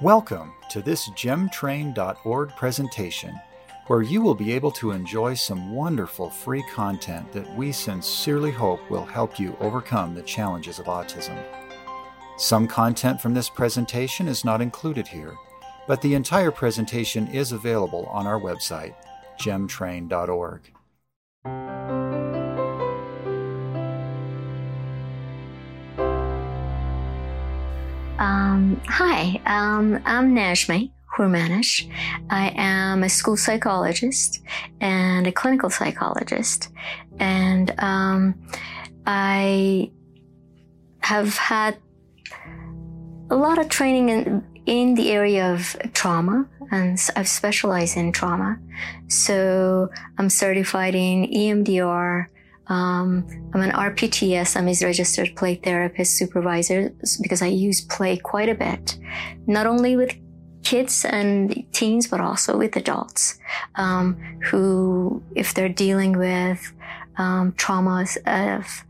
Welcome to this gemtrain.org presentation, where you will be able to enjoy some wonderful free content that we sincerely hope will help you overcome the challenges of autism. Some content from this presentation is not included here, but the entire presentation is available on our website, gemtrain.org. Um, hi, um, I'm Najmeh Hourmanesh. I am a school psychologist and a clinical psychologist. And um, I have had a lot of training in, in the area of trauma, and I've specialized in trauma. So I'm certified in EMDR, um, I'm an RPTS, I'm his registered play therapist supervisor because I use play quite a bit, not only with kids and teens, but also with adults um, who, if they're dealing with um, traumas of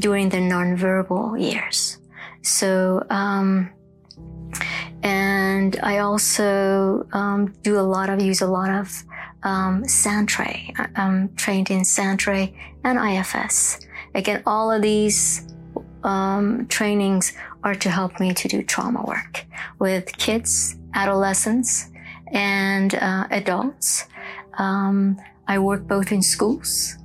during their nonverbal years. So, um, and I also um, do a lot of use a lot of um. I'm trained in sand tray and IFS. Again, all of these um, trainings are to help me to do trauma work with kids, adolescents, and uh, adults. Um, I work both in schools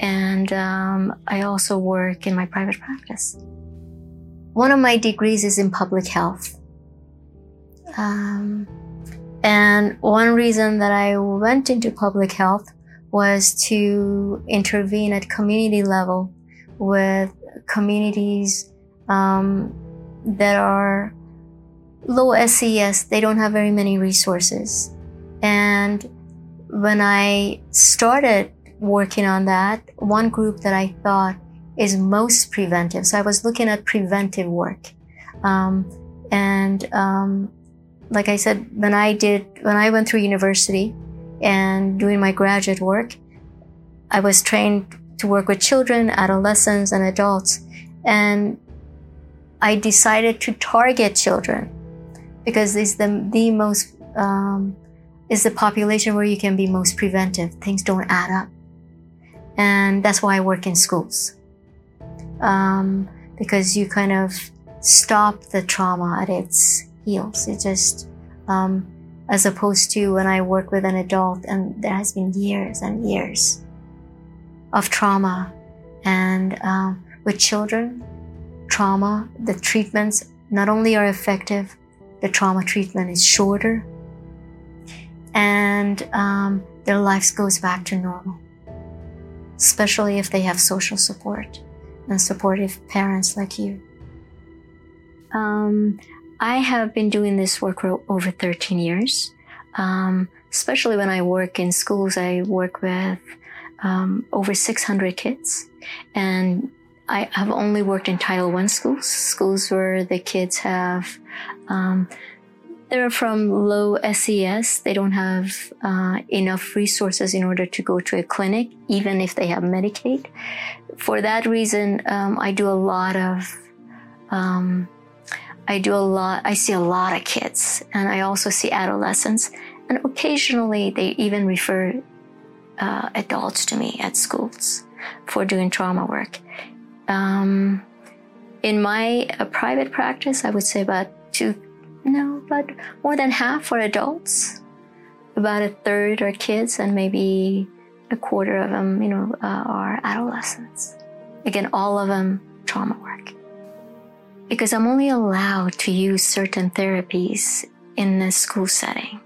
and um, I also work in my private practice. One of my degrees is in public health. Um, and one reason that I went into public health was to intervene at community level with communities um, that are low SES. They don't have very many resources. And when I started working on that, one group that I thought is most preventive. So I was looking at preventive work. Um, and um, like I said, when I did, when I went through university and doing my graduate work, I was trained to work with children, adolescents, and adults. And I decided to target children because it's the, the most, um, is the population where you can be most preventive. Things don't add up. And that's why I work in schools. Um, because you kind of stop the trauma at its heals. It just, um, as opposed to when I work with an adult and there has been years and years of trauma. And um, with children, trauma, the treatments not only are effective, the trauma treatment is shorter, and um, their lives goes back to normal. Especially if they have social support and supportive parents like you. Um, I have been doing this work for over 13 years. Um, especially when I work in schools, I work with um, over 600 kids. And I have only worked in Title I schools, schools where the kids have, um, they're from low SES. They don't have uh, enough resources in order to go to a clinic, even if they have Medicaid. For that reason, um, I do a lot of um, I do a lot, I see a lot of kids and I also see adolescents and occasionally they even refer uh, adults to me at schools for doing trauma work. Um, in my uh, private practice, I would say about two, no, but more than half are adults. About a third are kids, and maybe a quarter of them, you know, uh, are adolescents. Again, all of them trauma work because I'm only allowed to use certain therapies in a school setting.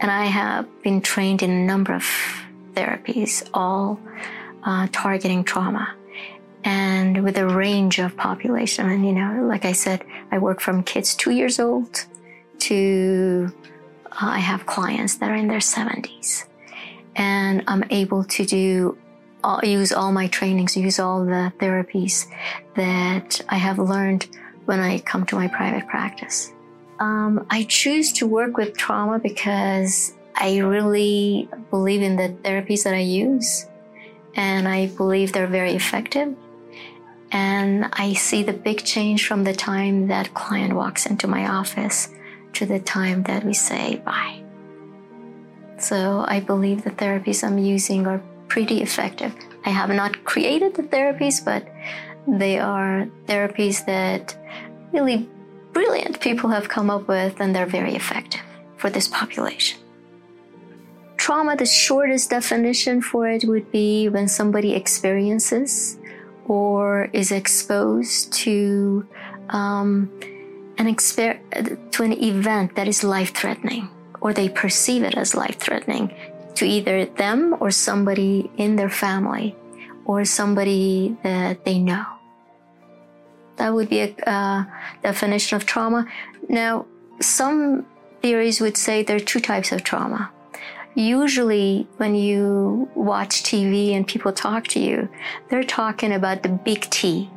And I have been trained in a number of therapies, all uh, targeting trauma and with a range of population. And, you know, like I said, I work from kids two years old to uh, I have clients that are in their 70s. And I'm able to do I'll use all my trainings, use all the therapies that I have learned when I come to my private practice. Um, I choose to work with trauma because I really believe in the therapies that I use, and I believe they're very effective. And I see the big change from the time that client walks into my office to the time that we say bye. So I believe the therapies I'm using are pretty effective. I have not created the therapies, but they are therapies that really brilliant people have come up with, and they're very effective for this population. Trauma, the shortest definition for it would be when somebody experiences or is exposed to um, an exper- to an event that is life threatening, or they perceive it as life threatening to either them or somebody in their family or somebody that they know. That would be a uh, definition of trauma. Now, some theories would say there are two types of trauma. Usually, when you watch TV and people talk to you, they're talking about the big T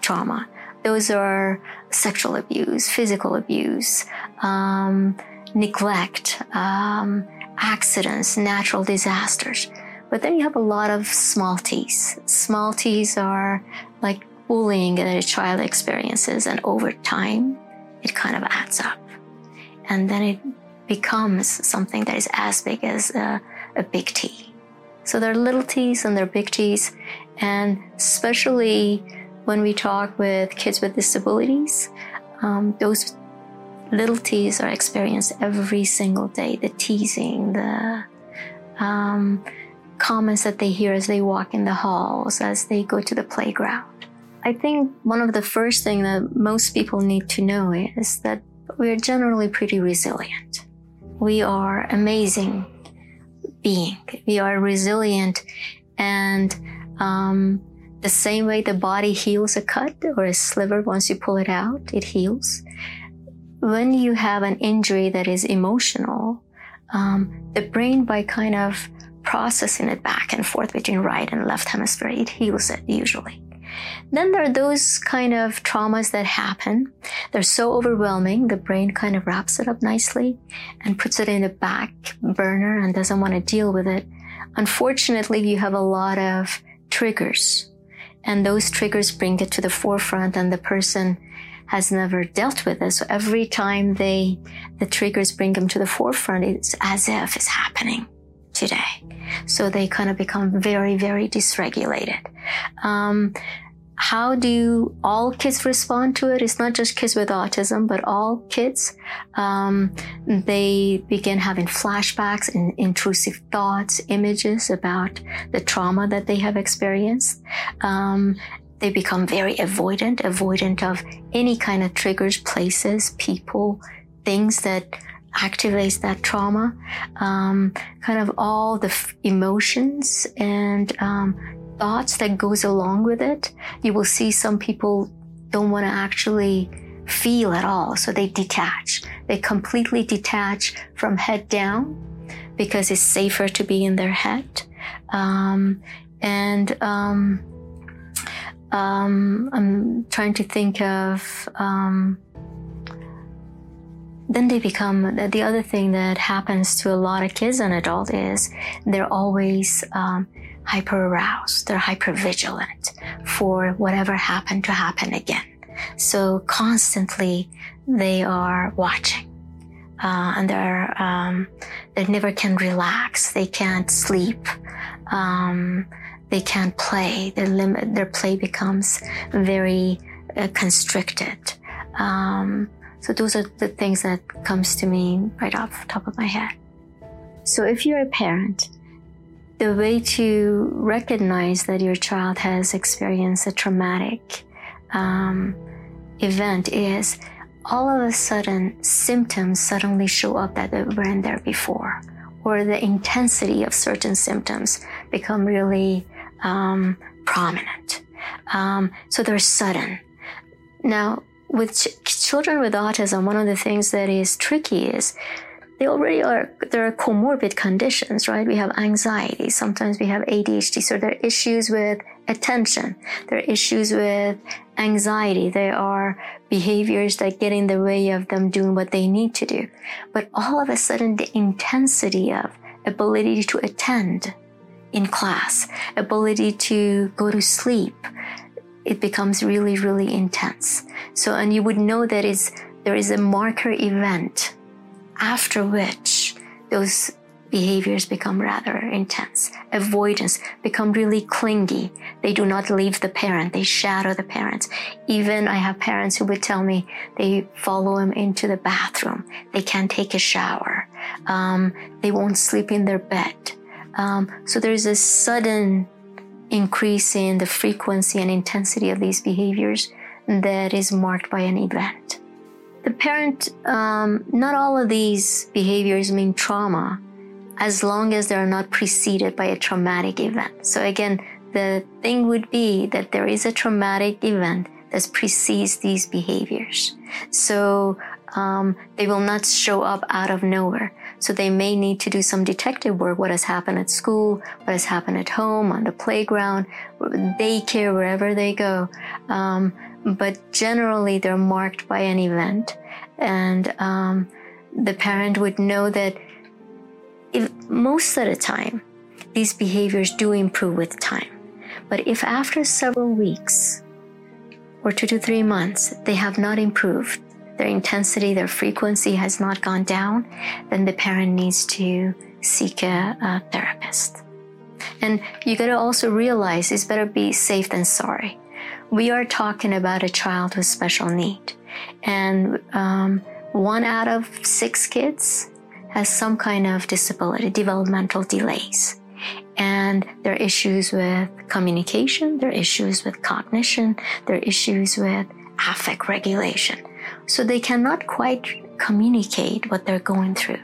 trauma. Those are sexual abuse, physical abuse, um, neglect, um, accidents, natural disasters. But then you have a lot of small t's. Small t's are like bullying that a child experiences, and over time, it kind of adds up. And then it becomes something that is as big as a, a big T. So there are little T's and there are big T's, and especially when we talk with kids with disabilities, um, those little T's are experienced every single day. The teasing, the um, comments that they hear as they walk in the halls, as they go to the playground. I think one of the first things that most people need to know is that we're generally pretty resilient. We are amazing being. We are resilient and um, the same way the body heals a cut or a sliver once you pull it out, it heals. When you have an injury that is emotional, um, the brain by kind of processing it back and forth between right and left hemisphere, it heals it usually. Then there are those kind of traumas that happen. They're so overwhelming, the brain kind of wraps it up nicely and puts it in the back burner and doesn't want to deal with it. Unfortunately, you have a lot of triggers and those triggers bring it to the forefront and the person has never dealt with it. So every time they, the triggers bring them to the forefront, it's as if it's happening today. So they kind of become very, very dysregulated. Um, how do all kids respond to it? It's not just kids with autism, but all kids. Um, they begin having flashbacks and intrusive thoughts, images about the trauma that they have experienced. Um, they become very avoidant, avoidant of any kind of triggers, places, people, things that activates that trauma, um, kind of all the f- emotions and um, thoughts that goes along with it. You will see some people don't want to actually feel at all, so they detach. They completely detach from head down because it's safer to be in their head. Um, and um, I'm trying to think of um, then they become the other thing that happens to a lot of kids and adults is they're always um, hyper aroused they're hyper vigilant for whatever happened to happen again. So constantly they are watching uh, and they're um, they never can relax. They can't sleep. Um, they can't play their limit their play becomes very uh, constricted um, so those are the things that comes to me right off the top of my head. So if you're a parent, the way to recognize that your child has experienced a traumatic um, event is all of a sudden symptoms suddenly show up that weren't there before, or the intensity of certain symptoms become really um, prominent. Um, so they're sudden. Now, with ch- children with autism, one of the things that is tricky is they already are there are comorbid conditions right? We have anxiety. Sometimes we have adhd so there are issues with attention. There are issues with anxiety. There are behaviors that get in the way of them doing what they need to do. But all of a sudden the intensity of ability to attend in class ability to go to sleep it becomes really, really intense. So, and you would know that it's, there is a marker event after which those behaviors become rather intense. Avoidance become really clingy. They do not leave the parent. They shadow the parents. Even I have parents who would tell me they follow them into the bathroom. They can't take a shower. Um, they won't sleep in their bed. Um, so there's a sudden increase in the frequency and intensity of these behaviors that is marked by an event. The parent, um, not all of these behaviors mean trauma as long as they're not preceded by a traumatic event. So again, the thing would be that there is a traumatic event that precedes these behaviors. So um, they will not show up out of nowhere. So they may need to do some detective work. What has happened at school? What has happened at home, on the playground, daycare, wherever they go. Um, but generally, they're marked by an event, and um, the parent would know that if most of the time these behaviors do improve with time. But if after several weeks or two to three months they have not improved, their intensity, their frequency has not gone down, then the parent needs to seek a, a therapist. And you got to also realize it's better be safe than sorry. We are talking about a child with special need, and um, one out of six kids has some kind of disability, developmental delays. And there are issues with communication, there are issues with cognition, there are issues with affect regulation. So they cannot quite communicate what they're going through.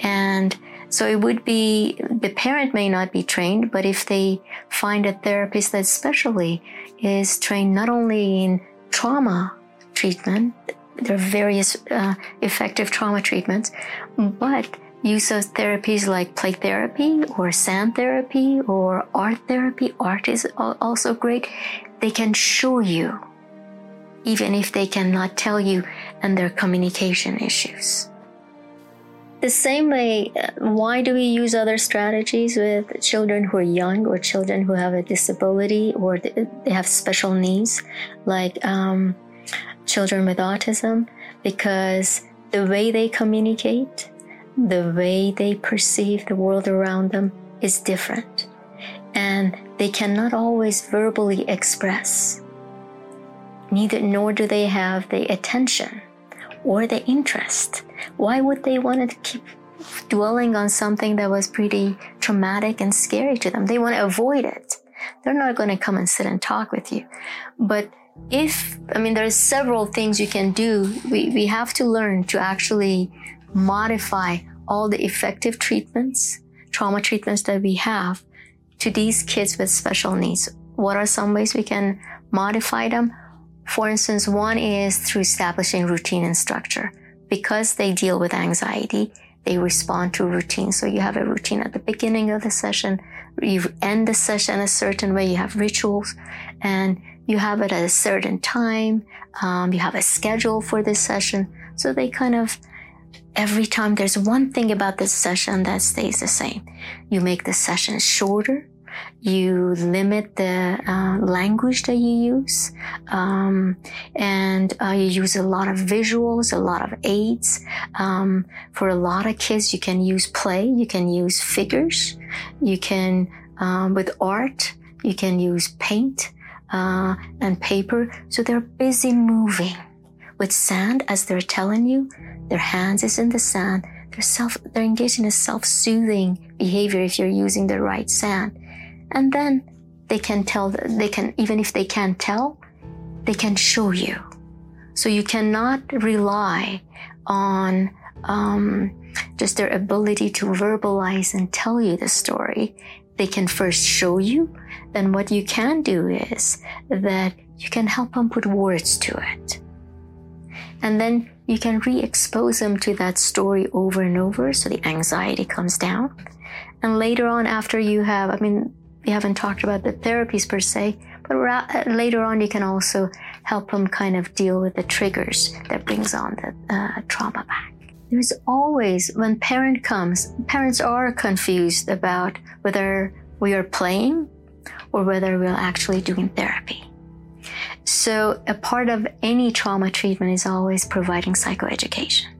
And so it would be the parent may not be trained, but if they find a therapist that especially is trained not only in trauma treatment, there are various uh, effective trauma treatments, but use of therapies like play therapy or sand therapy or art therapy. Art is also great. They can show you, even if they cannot tell you, and their communication issues. The same way, uh, why do we use other strategies with children who are young or children who have a disability or they have special needs, like um, children with autism because the way they communicate, the way they perceive the world around them is different. And they cannot always verbally express. Neither nor do they have the attention or the interest. Why would they want to keep dwelling on something that was pretty traumatic and scary to them? They want to avoid it. They're not going to come and sit and talk with you. But if i mean there's several things you can do we, we have to learn to actually modify all the effective treatments trauma treatments that we have to these kids with special needs what are some ways we can modify them for instance one is through establishing routine and structure because they deal with anxiety they respond to routine so you have a routine at the beginning of the session you end the session a certain way you have rituals and you have it at a certain time. Um, you have a schedule for this session. So they kind of, every time there's one thing about this session that stays the same. You make the session shorter. You limit the uh, language that you use, um, and uh, you use a lot of visuals, a lot of aids. Um, for a lot of kids, you can use play, you can use figures, you can um, with art, you can use paint uh, and paper. So they're busy moving with sand as they're telling you. Their hands is in the sand. They're self, they're engaged in a self-soothing behavior if you're using the right sand. And then they can tell, they can, even if they can't tell, they can show you. So you cannot rely on um, just their ability to verbalize and tell you the story they can first show you, then what you can do is that you can help them put words to it. And then you can re expose them to that story over and over so the anxiety comes down. And later on, after you have, I mean, we haven't talked about the therapies per se, but uh, later on, you can also help them kind of deal with the triggers that brings on the uh, trauma back there's always when parent comes parents are confused about whether we are playing or whether we're actually doing therapy So, a part of any trauma treatment is always providing psychoeducation.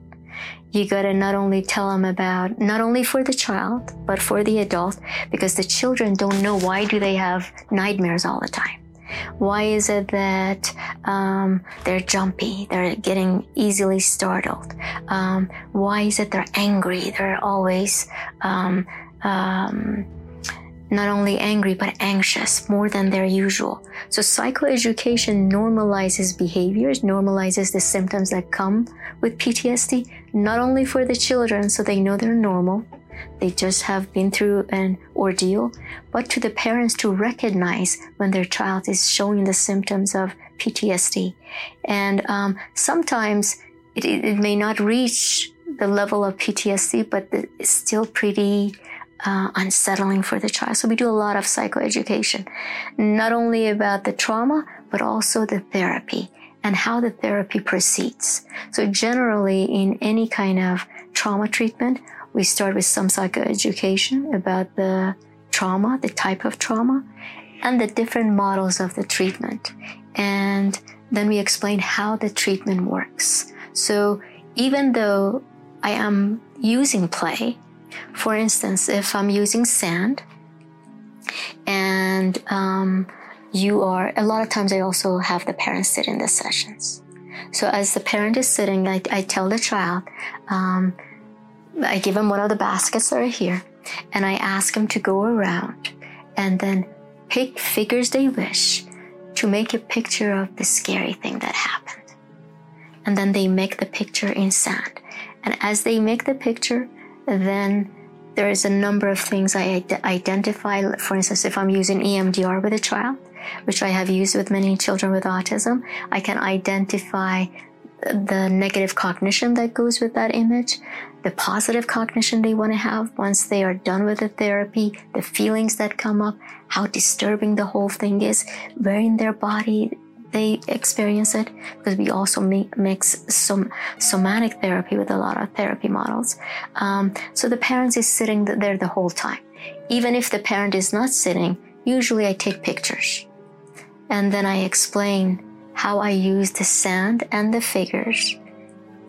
You gotta not only tell them about, not only for the child, but for the adult, because the children don't know why do they have nightmares all the time. Why is it that um, they're jumpy? They're getting easily startled. Um, why is it they're angry? They're always um, um not only angry but anxious more than their usual. So psychoeducation normalizes behaviors, normalizes the symptoms that come with PTSD, not only for the children so they know they're normal, they just have been through an ordeal, but to the parents to recognize when their child is showing the symptoms of PTSD. And um, sometimes it, it, may not reach the level of PTSD, but it's still pretty uh, unsettling for the child. So we do a lot of psychoeducation, not only about the trauma, but also the therapy and how the therapy proceeds. So generally in any kind of trauma treatment, we start with some psychoeducation about the trauma, the type of trauma, and the different models of the treatment. And then we explain how the treatment works. So even though I am using play, for instance, if I'm using sand and um, you are, a lot of times I also have the parents sit in the sessions. So as the parent is sitting, I, I tell the child, um, I give them one of the baskets that are here and I ask them to go around and then pick figures they wish to make a picture of the scary thing that happened. And then they make the picture in sand. And as they make the picture, then there is a number of things I identify. For instance, if I'm using EMDR with a child, which I have used with many children with autism, I can identify the negative cognition that goes with that image, the positive cognition they want to have once they are done with the therapy, the feelings that come up, how disturbing the whole thing is, where in their body they experience it because we also mix some somatic therapy with a lot of therapy models. Um, so the parents is sitting there the whole time. Even if the parent is not sitting, usually I take pictures and then I explain how I use the sand and the figures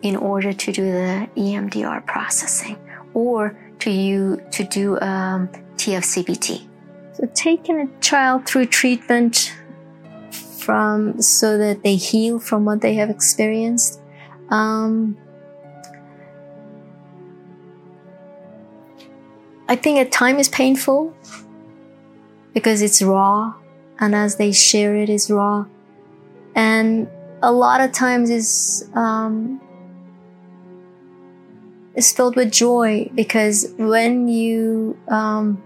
in order to do the EMDR processing or to you to do um, TFCBT. So taking a child through treatment from so that they heal from what they have experienced. Um, I think at time is painful because it's raw, and as they share it is raw, and a lot of times is um, is filled with joy because when you um,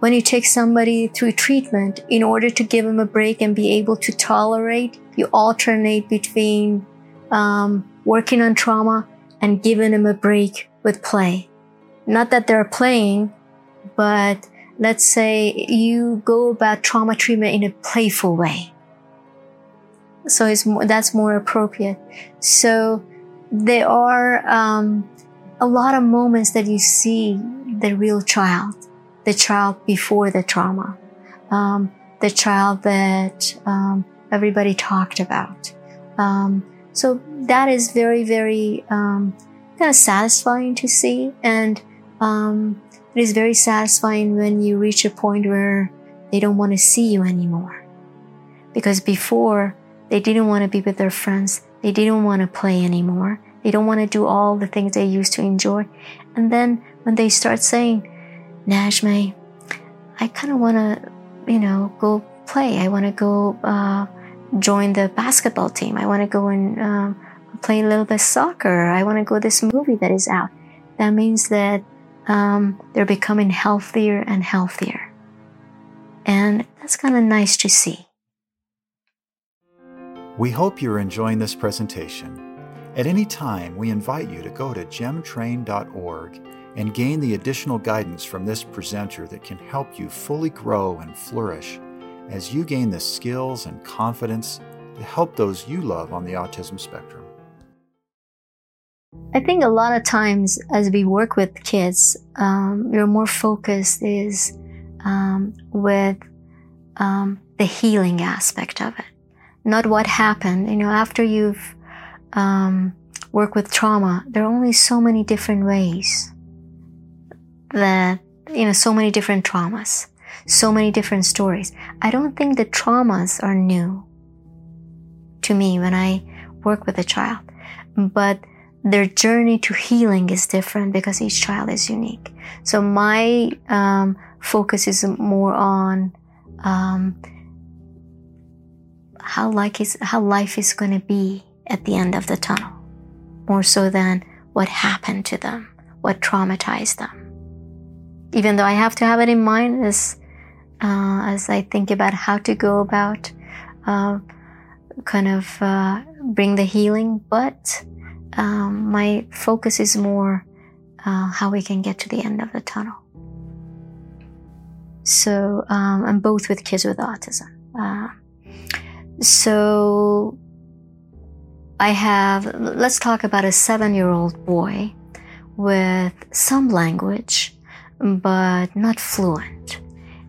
when you take somebody through treatment in order to give them a break and be able to tolerate, you alternate between um, working on trauma and giving them a break with play. Not that they're playing, but let's say you go about trauma treatment in a playful way. So it's more, that's more appropriate. So there are um, a lot of moments that you see the real child the child before the trauma, um, the child that um, everybody talked about. Um, so that is very, very um, kind of satisfying to see, and um, it is very satisfying when you reach a point where they don't want to see you anymore, because before they didn't want to be with their friends, they didn't want to play anymore. They don't want to do all the things they used to enjoy. And then when they start saying, Najmeh, I kind of want to, you know, go play. I want to go uh, join the basketball team. I want to go and um, play a little bit soccer. I want to go this movie that is out. That means that um, they're becoming healthier and healthier. And that's kind of nice to see. We hope you're enjoying this presentation. At any time, we invite you to go to gemtrain.org and gain the additional guidance from this presenter that can help you fully grow and flourish as you gain the skills and confidence to help those you love on the autism spectrum. I think a lot of times as we work with kids, um, we're more focused is um, with um, the healing aspect of it. not what happened. You know, after you've um, worked with trauma, there are only so many different ways that, you know, so many different traumas, so many different stories. I don't think the traumas are new to me when I work with a child, but their journey to healing is different because each child is unique. So my um, focus is more on um, how like is how life is going to be at the end of the tunnel, more so than what happened to them, what traumatized them. Even though I have to have it in mind as uh, as I think about how to go about uh, kind of uh, bring the healing, but um, my focus is more uh, how we can get to the end of the tunnel. So um, I'm both with kids with autism. Uh, so I have, let's talk about a seven year old boy with some language, but not fluent.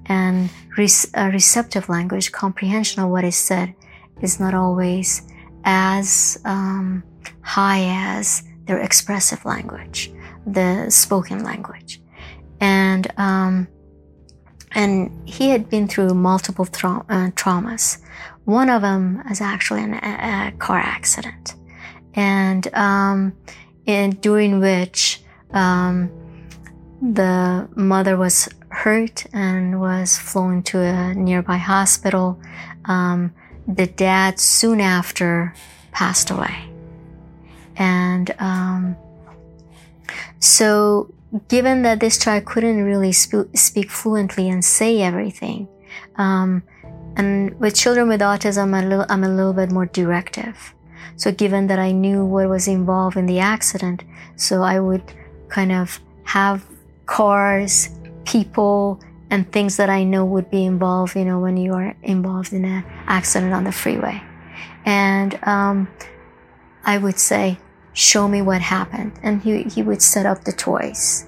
And re- receptive language, comprehension of what is said, is not always as um, high as their expressive language, the spoken language. And, um, and he had been through multiple tra- uh, traumas. One of them is actually an, a, a car accident, and um, in, during which um, the mother was hurt and was flown to a nearby hospital. Um, the dad soon after passed away. And um, so, given that this child couldn't really sp- speak fluently and say everything, um, and with children with autism, I'm a, little, I'm a little bit more directive. So, given that I knew what was involved in the accident, so I would kind of have cars, people, and things that I know would be involved, you know, when you are involved in an accident on the freeway. And um, I would say, show me what happened. And he, he would set up the toys.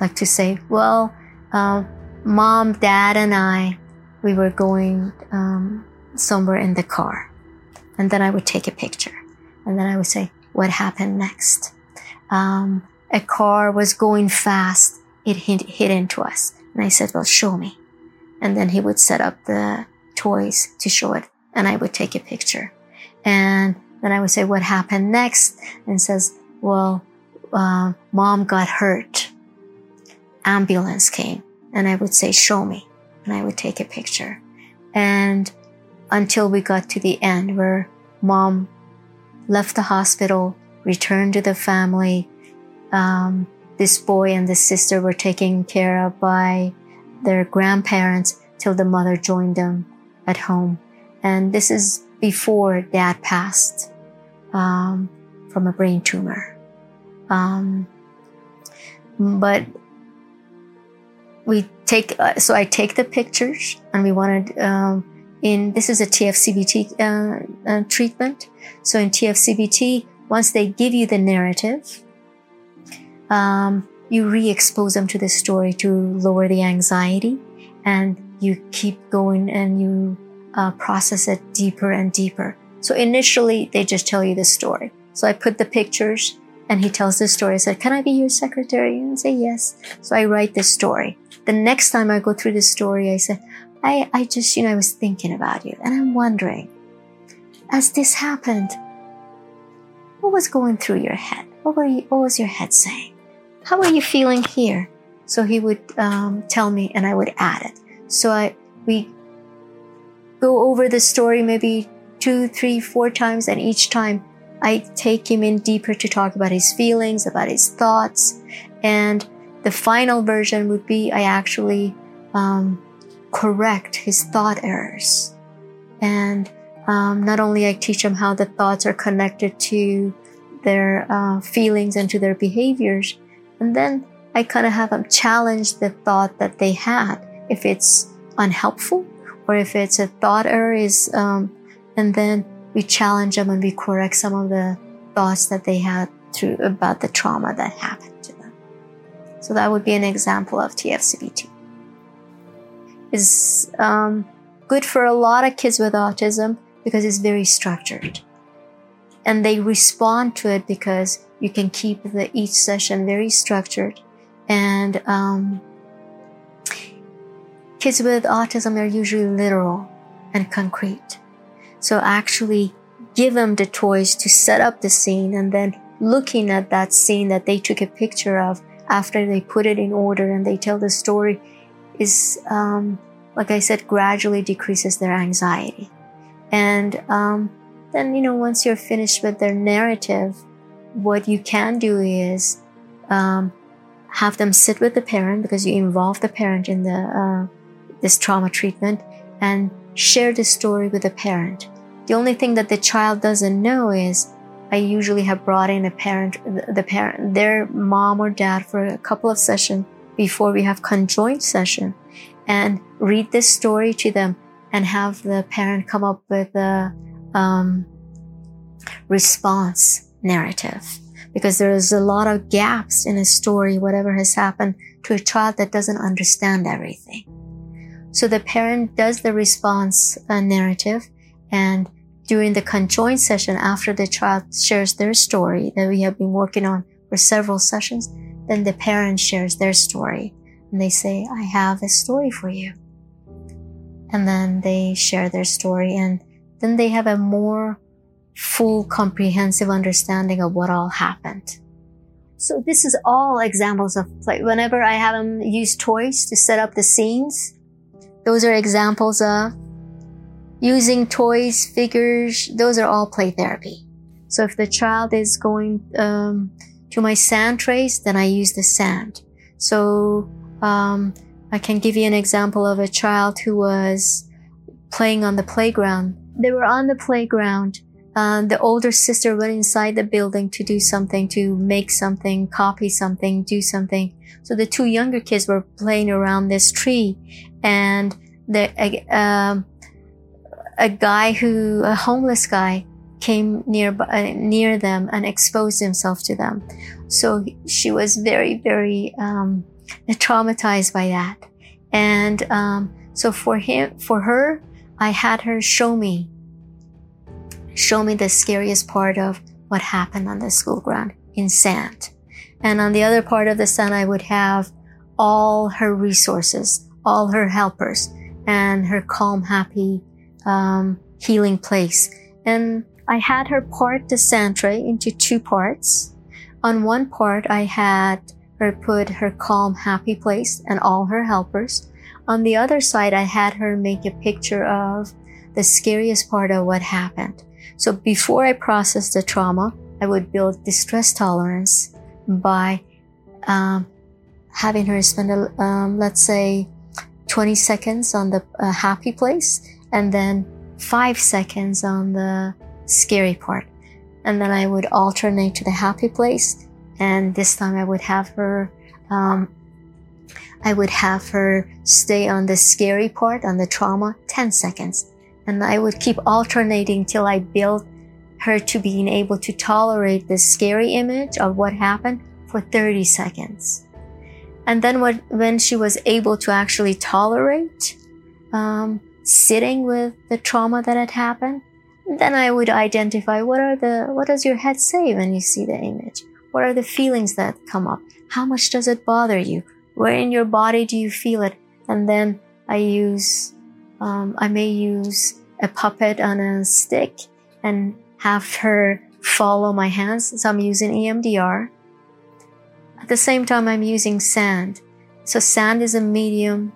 Like to say, well, uh, mom, dad, and I, we were going um, somewhere in the car. And then I would take a picture. And then I would say, what happened next? Um, a car was going fast. It hit, hit into us. And I said, well, show me. And then he would set up the toys to show it. And I would take a picture. And then I would say, what happened next? And says, well, uh, mom got hurt. Ambulance came. And I would say, show me. And I would take a picture. And until we got to the end where mom left the hospital, returned to the family, um, this boy and this sister were taken care of by their grandparents till the mother joined them at home. And this is before dad passed um, from a brain tumor. Um, but we take, uh, so I take the pictures and we wanted, um, in, this is a TFCBT uh, uh, treatment. So in TFCBT, once they give you the narrative, um, you re-expose them to the story to lower the anxiety and you keep going and you uh, process it deeper and deeper. So initially they just tell you the story. So I put the pictures and he tells the story. I said, can I be your secretary? And I say yes. So I write the story. The next time I go through the story, I say, I, I just, you know, I was thinking about you and I'm wondering, as this happened, what was going through your head? What were you, what was your head saying? How are you feeling here? So he would um, tell me and I would add it. So I, we go over the story maybe two, three, four times. And each time I take him in deeper to talk about his feelings, about his thoughts. And the final version would be I actually um, correct his thought errors. And um, not only I teach him how the thoughts are connected to their uh, feelings and to their behaviors, and then I kind of have them challenge the thought that they had, if it's unhelpful or if it's a thought error is, um, and then we challenge them and we correct some of the thoughts that they had through about the trauma that happened to them. So that would be an example of TFCBT. Is um, good for a lot of kids with autism because it's very structured. And they respond to it because you can keep the each session very structured. And um, kids with autism are usually literal and concrete. So actually give them the toys to set up the scene and then looking at that scene that they took a picture of after they put it in order and they tell the story is, um, like I said, gradually decreases their anxiety. And um, then, you know, once you're finished with their narrative, what you can do is um, have them sit with the parent because you involve the parent in the uh, this trauma treatment and share the story with the parent. The only thing that the child doesn't know is I usually have brought in a parent, the parent, their mom or dad for a couple of sessions before we have conjoined session and read this story to them and have the parent come up with a um, response narrative because there's a lot of gaps in a story, whatever has happened to a child that doesn't understand everything. So the parent does the response uh, narrative and during the conjoined session after the child shares their story that we have been working on for several sessions, then the parent shares their story and they say, I have a story for you. And then they share their story and then they have a more full comprehensive understanding of what all happened. So this is all examples of play. Whenever I have them use toys to set up the scenes, those are examples of using toys, figures, those are all play therapy. So if the child is going um, to my sand trays, then I use the sand. So um, I can give you an example of a child who was playing on the playground. They were on the playground. Uh, the older sister went inside the building to do something, to make something, copy something, do something. So the two younger kids were playing around this tree, and the uh, a guy who, a homeless guy, came near uh, near them and exposed himself to them. So she was very, very um, traumatized by that. And um, so for him, for her, I had her show me, show me the scariest part of what happened on the school ground in sand. And on the other part of the sand, I would have all her resources, all her helpers, and her calm, happy um, healing place. And I had her part the sand tray into two parts. On one part, I had her put her calm, happy place and all her helpers. On the other side, I had her make a picture of the scariest part of what happened. So before I process the trauma, I would build distress tolerance by um, having her spend, a, um, let's say, 20 seconds on the uh, happy place and then five seconds on the scary part. And then I would alternate to the happy place. And this time I would have her, um, I would have her stay on the scary part, on the trauma, 10 seconds. And I would keep alternating till I built her to being able to tolerate this scary image of what happened for 30 seconds. And then what, when she was able to actually tolerate, um, sitting with the trauma that had happened, then I would identify what are the, what does your head say when you see the image? What are the feelings that come up? How much does it bother you? Where in your body do you feel it? And then I use, um, I may use a puppet on a stick and have her follow my hands. So I'm using EMDR. At the same time, I'm using sand. So sand is a medium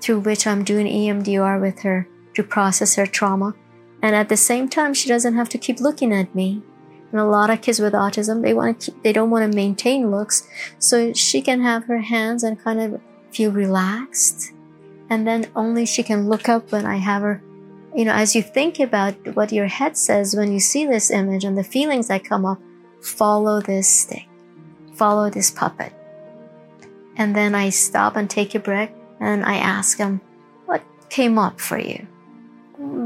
through which I'm doing EMDR with her to process her trauma. And at the same time, she doesn't have to keep looking at me. And a lot of kids with autism, they want to keep, they don't want to maintain looks. So she can have her hands and kind of feel relaxed. And then only she can look up when I have her. You know, as you think about what your head says when you see this image and the feelings that come up, follow this stick, follow this puppet. And then I stop and take a breath and I ask him, What came up for you?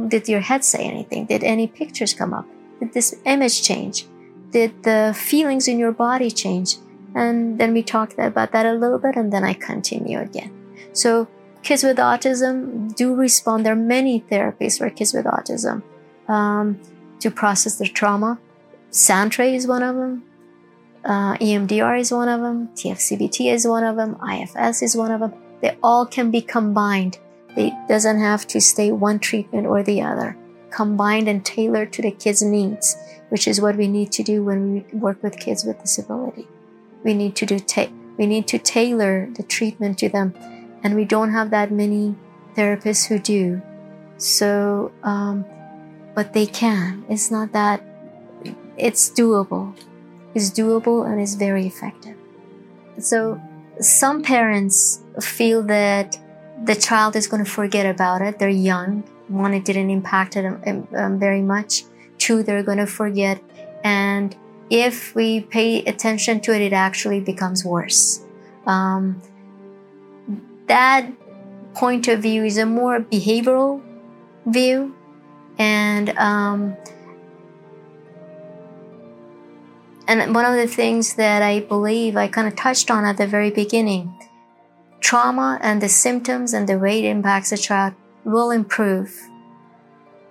Did your head say anything? Did any pictures come up? Did this image change? Did the feelings in your body change? And then we talked about that a little bit and then I continue again. So kids with autism do respond. There are many therapies for kids with autism. um, to process their trauma. sand tray is one of them. Uh, EMDR is one of them. TFCBT is one of them. IFS is one of them. They all can be combined. It doesn't have to stay one treatment or the other. Combined and tailored to the kid's needs, which is what we need to do when we work with kids with disability. We need to do ta- we need to tailor the treatment to them, and we don't have that many therapists who do. So, um, but they can. It's not that. It's doable. It's doable and it's very effective. So, some parents feel that the child is going to forget about it. They're young. One, it didn't impact them um, um, very much. Two, they're going to forget. And if we pay attention to it, it actually becomes worse. Um, that point of view is a more behavioral view. And, um, and one of the things that I believe I kind of touched on at the very beginning trauma and the symptoms and the way it impacts a child will improve.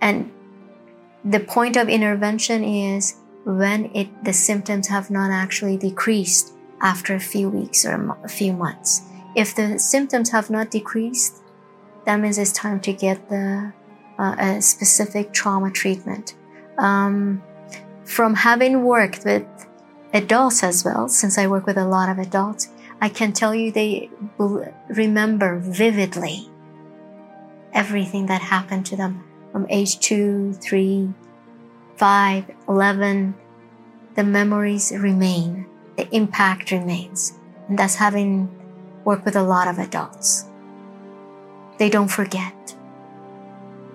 And the point of intervention is when it, the symptoms have not actually decreased after a few weeks or a few months. If the symptoms have not decreased, that means it's time to get the uh, a specific trauma treatment. Um, from having worked with adults as well, since I work with a lot of adults, I can tell you they remember vividly everything that happened to them from age 2, 3, 5, 11. The memories remain, the impact remains. And that's having worked with a lot of adults. They don't forget.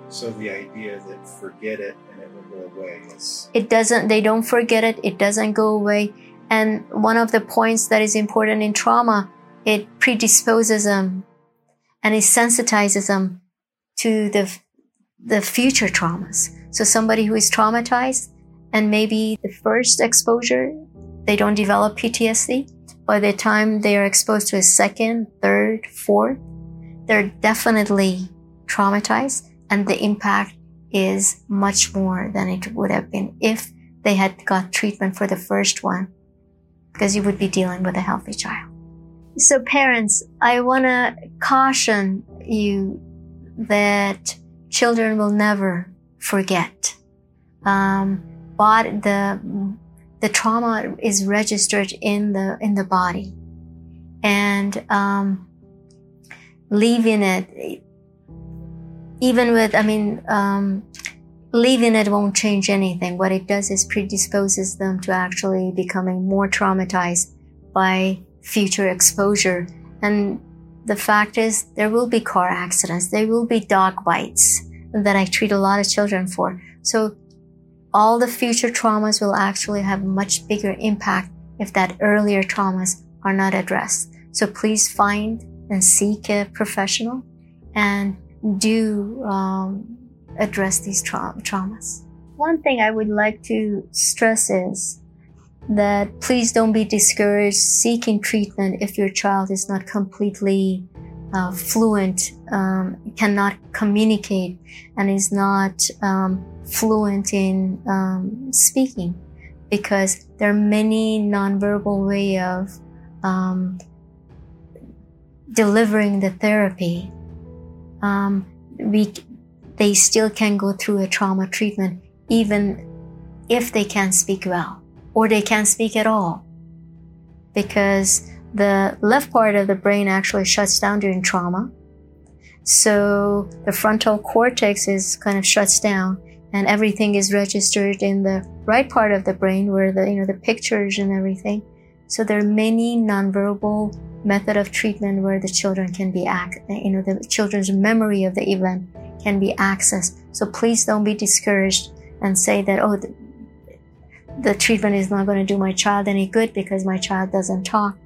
So the idea that forget it and it will go away is. It doesn't, they don't forget it, it doesn't go away and one of the points that is important in trauma, it predisposes them and it sensitizes them to the, the future traumas. So somebody who is traumatized and maybe the first exposure, they don't develop PTSD. By the time they are exposed to a second, third, fourth, they're definitely traumatized and the impact is much more than it would have been if they had got treatment for the first one because you would be dealing with a healthy child. So parents, I want to caution you that children will never forget. Um, but the the trauma is registered in the in the body, and um, leaving it, even with I mean, um, leaving it won't change anything. What it does is predisposes them to actually becoming more traumatized by future exposure. And the fact is, there will be car accidents, there will be dog bites that I treat a lot of children for. So all the future traumas will actually have much bigger impact if that earlier traumas are not addressed. So please find and seek a professional and do um, address these tra- traumas. One thing I would like to stress is that please don't be discouraged seeking treatment if your child is not completely uh, fluent, um, cannot communicate, and is not um, fluent in um, speaking, because there are many nonverbal way of um, delivering the therapy. Um, we they still can go through a trauma treatment even if they can't speak well or they can't speak at all because the left part of the brain actually shuts down during trauma so the frontal cortex is kind of shuts down and everything is registered in the right part of the brain where the you know the pictures and everything so there are many nonverbal method of treatment where the children can be act you know the children's memory of the event can be accessed. So please don't be discouraged and say that, oh, the, the treatment is not going to do my child any good because my child doesn't talk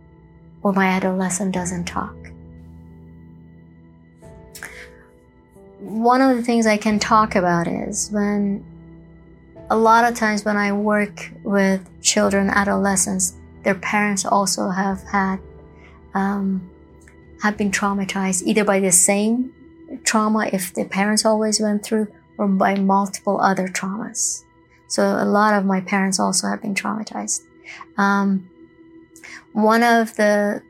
or my adolescent doesn't talk. One of the things I can talk about is when a lot of times when I work with children, adolescents, their parents also have had um, have been traumatized either by the same trauma if the parents always went through or by multiple other traumas. So a lot of my parents also have been traumatized. Um, one of the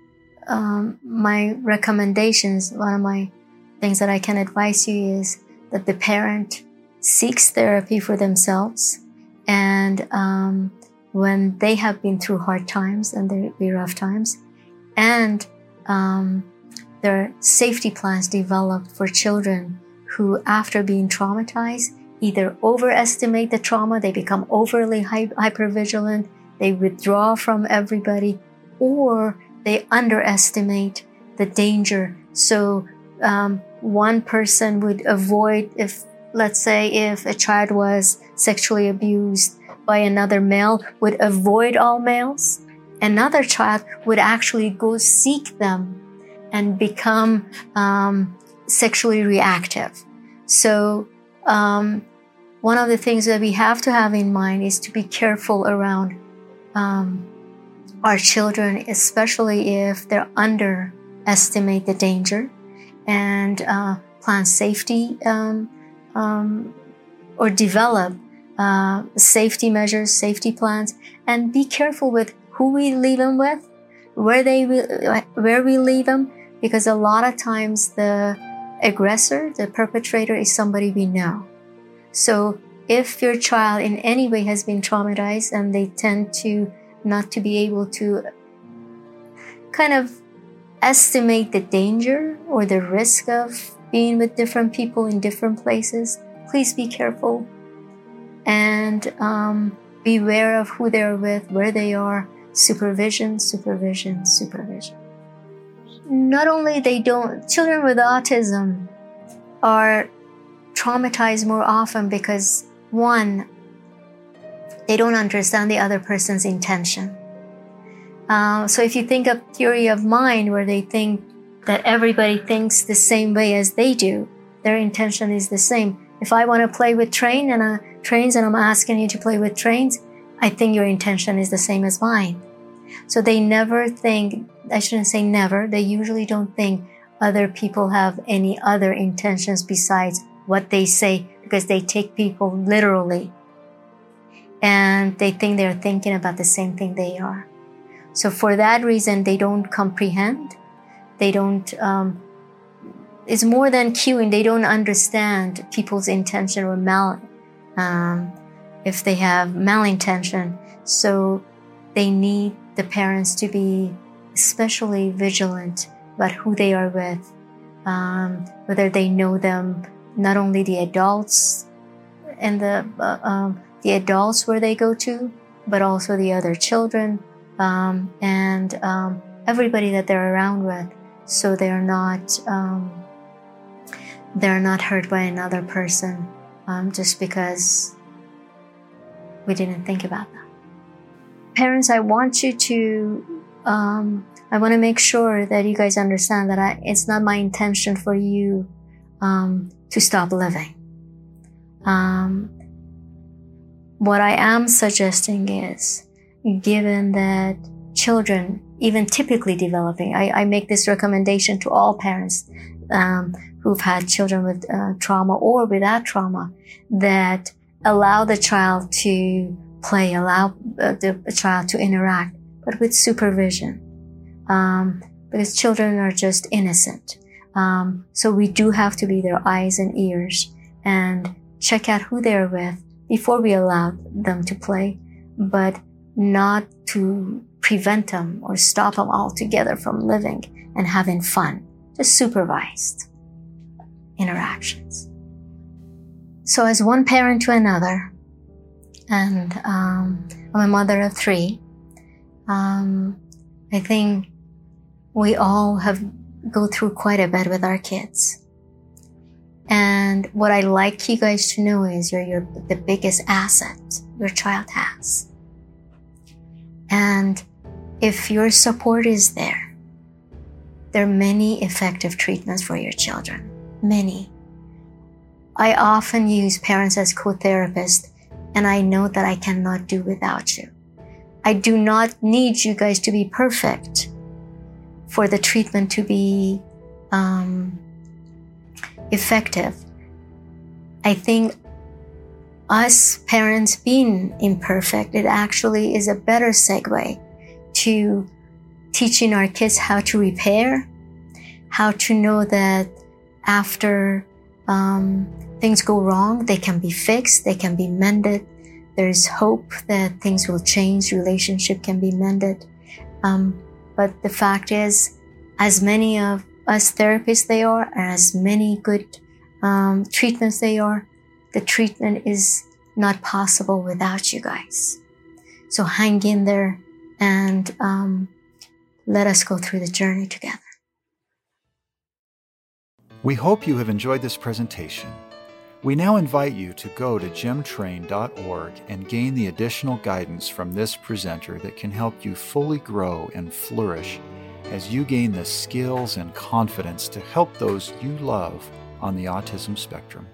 um, my recommendations, one of my things that I can advise you is that the parent seeks therapy for themselves, and um, when they have been through hard times and there be rough times, and um, there are safety plans developed for children who, after being traumatized, either overestimate the trauma, they become overly hypervigilant, they withdraw from everybody, or they underestimate the danger. So um, one person would avoid if, let's say, if a child was sexually abused by another male, would avoid all males. Another child would actually go seek them and become um, sexually reactive. So um, one of the things that we have to have in mind is to be careful around um, our children, especially if they underestimate the danger and uh, plan safety um, um, or develop uh, safety measures, safety plans, and be careful with who we leave them with, where they where we leave them, because a lot of times the aggressor, the perpetrator, is somebody we know. So if your child in any way has been traumatized and they tend to not to be able to kind of estimate the danger or the risk of being with different people in different places, please be careful and um, beware of who they're with, where they are. Supervision, supervision, supervision. Not only they don't, children with autism are traumatized more often because one, they don't understand the other person's intention. Uh, so if you think of theory of mind, where they think that everybody thinks the same way as they do, their intention is the same. If I want to play with train and uh, trains, and I'm asking you to play with trains, I think your intention is the same as mine. So they never think. I shouldn't say never. They usually don't think other people have any other intentions besides what they say because they take people literally and they think they're thinking about the same thing they are. So for that reason, they don't comprehend. They don't, um, it's more than cueing. They don't understand people's intention or mal, um, if they have malintention. So they need the parents to be especially vigilant about who they are with, um, whether they know them, not only the adults and the uh, um, the adults where they go to, but also the other children um, and um, everybody that they're around with, so they're not um, they're not hurt by another person um, just because we didn't think about that. Parents, I want you to. Um, I want to make sure that you guys understand that I, it's not my intention for you um, to stop living. What I am suggesting is, given that children, even typically developing, I, I make this recommendation to all parents um, who've had children with uh, trauma or without trauma, that allow the child to play, allow uh, the child to interact, but with supervision. Um, because children are just innocent. Um, so we do have to be their eyes and ears and check out who they're with before we allow them to play, but not to prevent them or stop them altogether from living and having fun, just supervised interactions. So, as one parent to another, and um, I'm a mother of three, um, I think we all have go through quite a bit with our kids. And what I like you guys to know is you're, you're the biggest asset your child has. And if your support is there, there are many effective treatments for your children. Many. I often use parents as co-therapists and I know that I cannot do without you. I do not need you guys to be perfect for the treatment to be um, effective. I think us parents being imperfect, it actually is a better segue to teaching our kids how to repair, how to know that after um, things go wrong, they can be fixed, they can be mended. There's hope that things will change, relationship can be mended. Um, but the fact is, as many of us therapists they are, as many good um, treatments they are, the treatment is not possible without you guys. So hang in there and um, let us go through the journey together. We hope you have enjoyed this presentation. We now invite you to go to gemtrain.org and gain the additional guidance from this presenter that can help you fully grow and flourish as you gain the skills and confidence to help those you love on the autism spectrum.